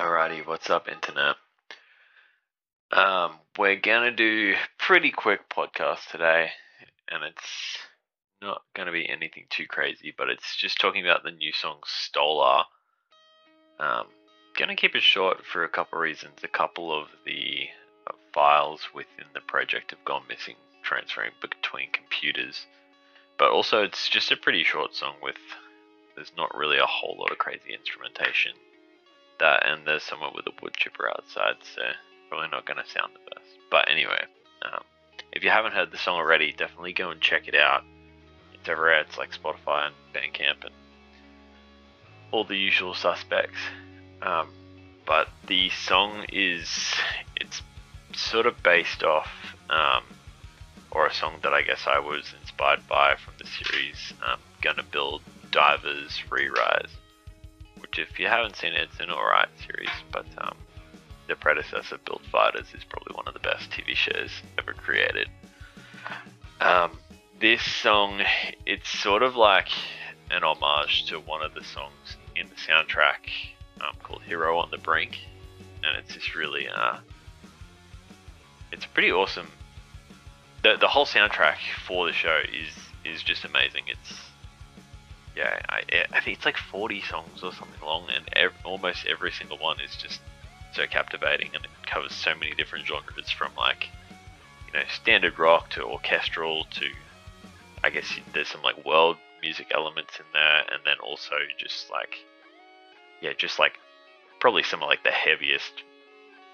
Alrighty, what's up, internet? Um, we're gonna do pretty quick podcast today, and it's not gonna be anything too crazy, but it's just talking about the new song Stola. Um, gonna keep it short for a couple reasons. A couple of the files within the project have gone missing, transferring between computers, but also it's just a pretty short song with there's not really a whole lot of crazy instrumentation that, and there's someone with a wood chipper outside, so probably not going to sound the best. But anyway, um, if you haven't heard the song already, definitely go and check it out. It's everywhere. It's like Spotify and Bandcamp and all the usual suspects. Um, but the song is it's sort of based off, um, or a song that I guess I was inspired by from the series um, Gundam Build Divers Re-Rise which if you haven't seen it, it's an alright series, but um, the predecessor, Build Fighters, is probably one of the best TV shows ever created. Um, this song, it's sort of like an homage to one of the songs in the soundtrack um, called Hero on the Brink, and it's just really, uh, it's pretty awesome. The, the whole soundtrack for the show is is just amazing. It's yeah, I, I think it's like 40 songs or something long, and ev- almost every single one is just so captivating, and it covers so many different genres from like, you know, standard rock to orchestral to, I guess there's some like world music elements in there, and then also just like, yeah, just like probably some of like the heaviest,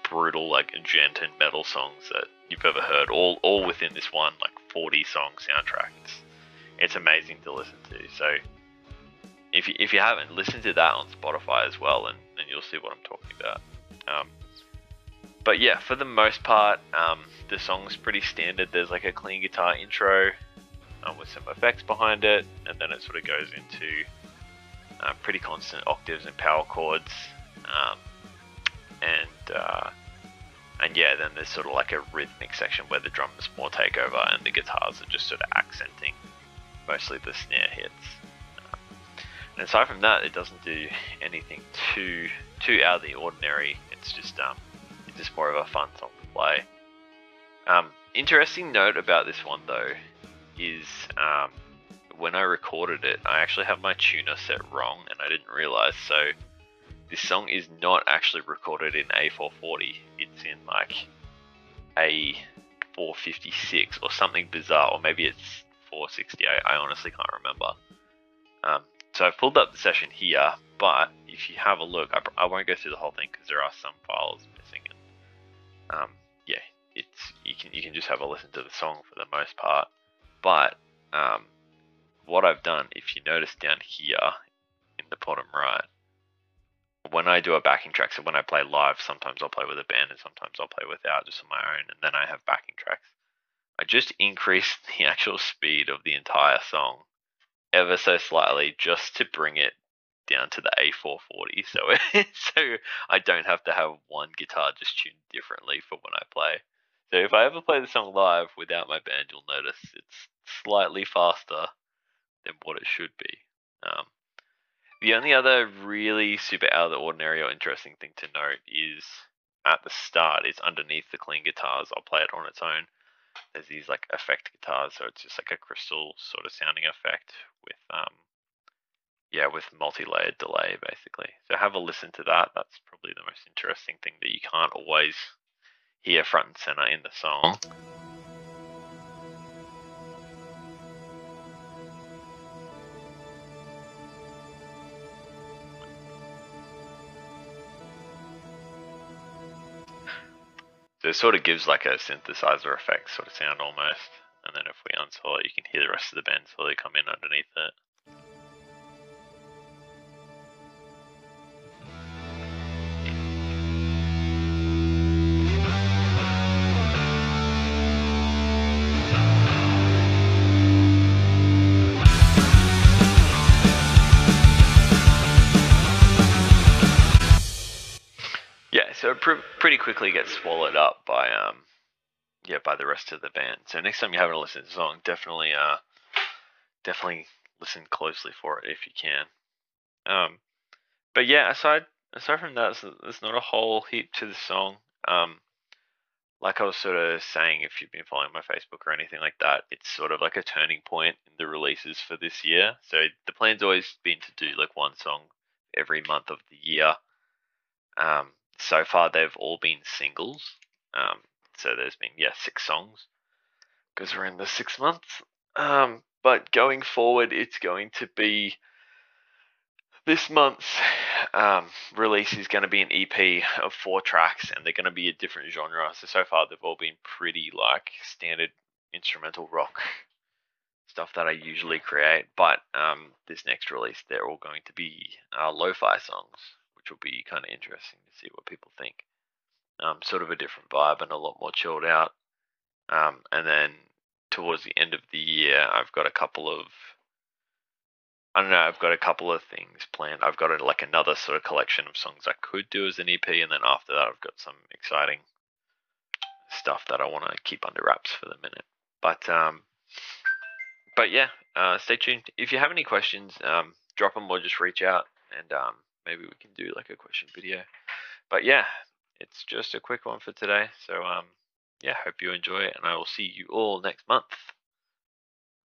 brutal like djent and metal songs that you've ever heard, all all within this one like 40 song soundtrack. It's it's amazing to listen to. So if you, if you haven't, listen to that on Spotify as well, and, and you'll see what I'm talking about. Um, but yeah, for the most part, um, the song's pretty standard. There's like a clean guitar intro um, with some effects behind it, and then it sort of goes into uh, pretty constant octaves and power chords, um, and uh, and yeah, then there's sort of like a rhythmic section where the drums more take over, and the guitars are just sort of accenting mostly the snare hits. And aside from that, it doesn't do anything too too out of the ordinary. It's just um, it's just more of a fun song to play. Um, interesting note about this one though is um, when I recorded it, I actually have my tuner set wrong, and I didn't realize. So this song is not actually recorded in A440. It's in like A456 or something bizarre, or maybe it's 468. I honestly can't remember. Um, so I've pulled up the session here, but if you have a look, I, I won't go through the whole thing because there are some files missing. And um, yeah, it's you can you can just have a listen to the song for the most part. But um, what I've done, if you notice down here in the bottom right, when I do a backing track, so when I play live, sometimes I'll play with a band and sometimes I'll play without, just on my own, and then I have backing tracks. I just increased the actual speed of the entire song ever so slightly just to bring it down to the A440 so so I don't have to have one guitar just tuned differently for when I play. So if I ever play the song live without my band, you'll notice it's slightly faster than what it should be. Um, the only other really super out of the ordinary or interesting thing to note is at the start is underneath the clean guitars. I'll play it on its own there's these like effect guitars, so it's just like a crystal sort of sounding effect with um yeah, with multi-layered delay basically. So have a listen to that. That's probably the most interesting thing that you can't always hear front and center in the song. So it sort of gives like a synthesizer effect sort of sound almost. And then if we unsolo it, you can hear the rest of the band slowly come in underneath it. Pr- pretty quickly gets swallowed up by um yeah by the rest of the band. So next time you have a listen to the song, definitely uh definitely listen closely for it if you can. Um, but yeah, aside aside from that, there's not a whole heap to the song. Um, like I was sort of saying, if you've been following my Facebook or anything like that, it's sort of like a turning point in the releases for this year. So the plan's always been to do like one song every month of the year. Um, so far, they've all been singles. Um, so there's been yeah six songs because we're in the six months. Um, but going forward, it's going to be this month's um, release is going to be an EP of four tracks, and they're going to be a different genre. So so far, they've all been pretty like standard instrumental rock stuff that I usually create. But um, this next release, they're all going to be uh, lo-fi songs, which will be kind of interesting to see what people think. Um, sort of a different vibe and a lot more chilled out. Um, and then towards the end of the year, I've got a couple of I don't know. I've got a couple of things planned. I've got a, like another sort of collection of songs I could do as an EP, and then after that, I've got some exciting stuff that I want to keep under wraps for the minute. But um, but yeah, uh, stay tuned. If you have any questions, um, drop them or just reach out, and um, maybe we can do like a question video. But yeah, it's just a quick one for today. So um, yeah, hope you enjoy it, and I will see you all next month.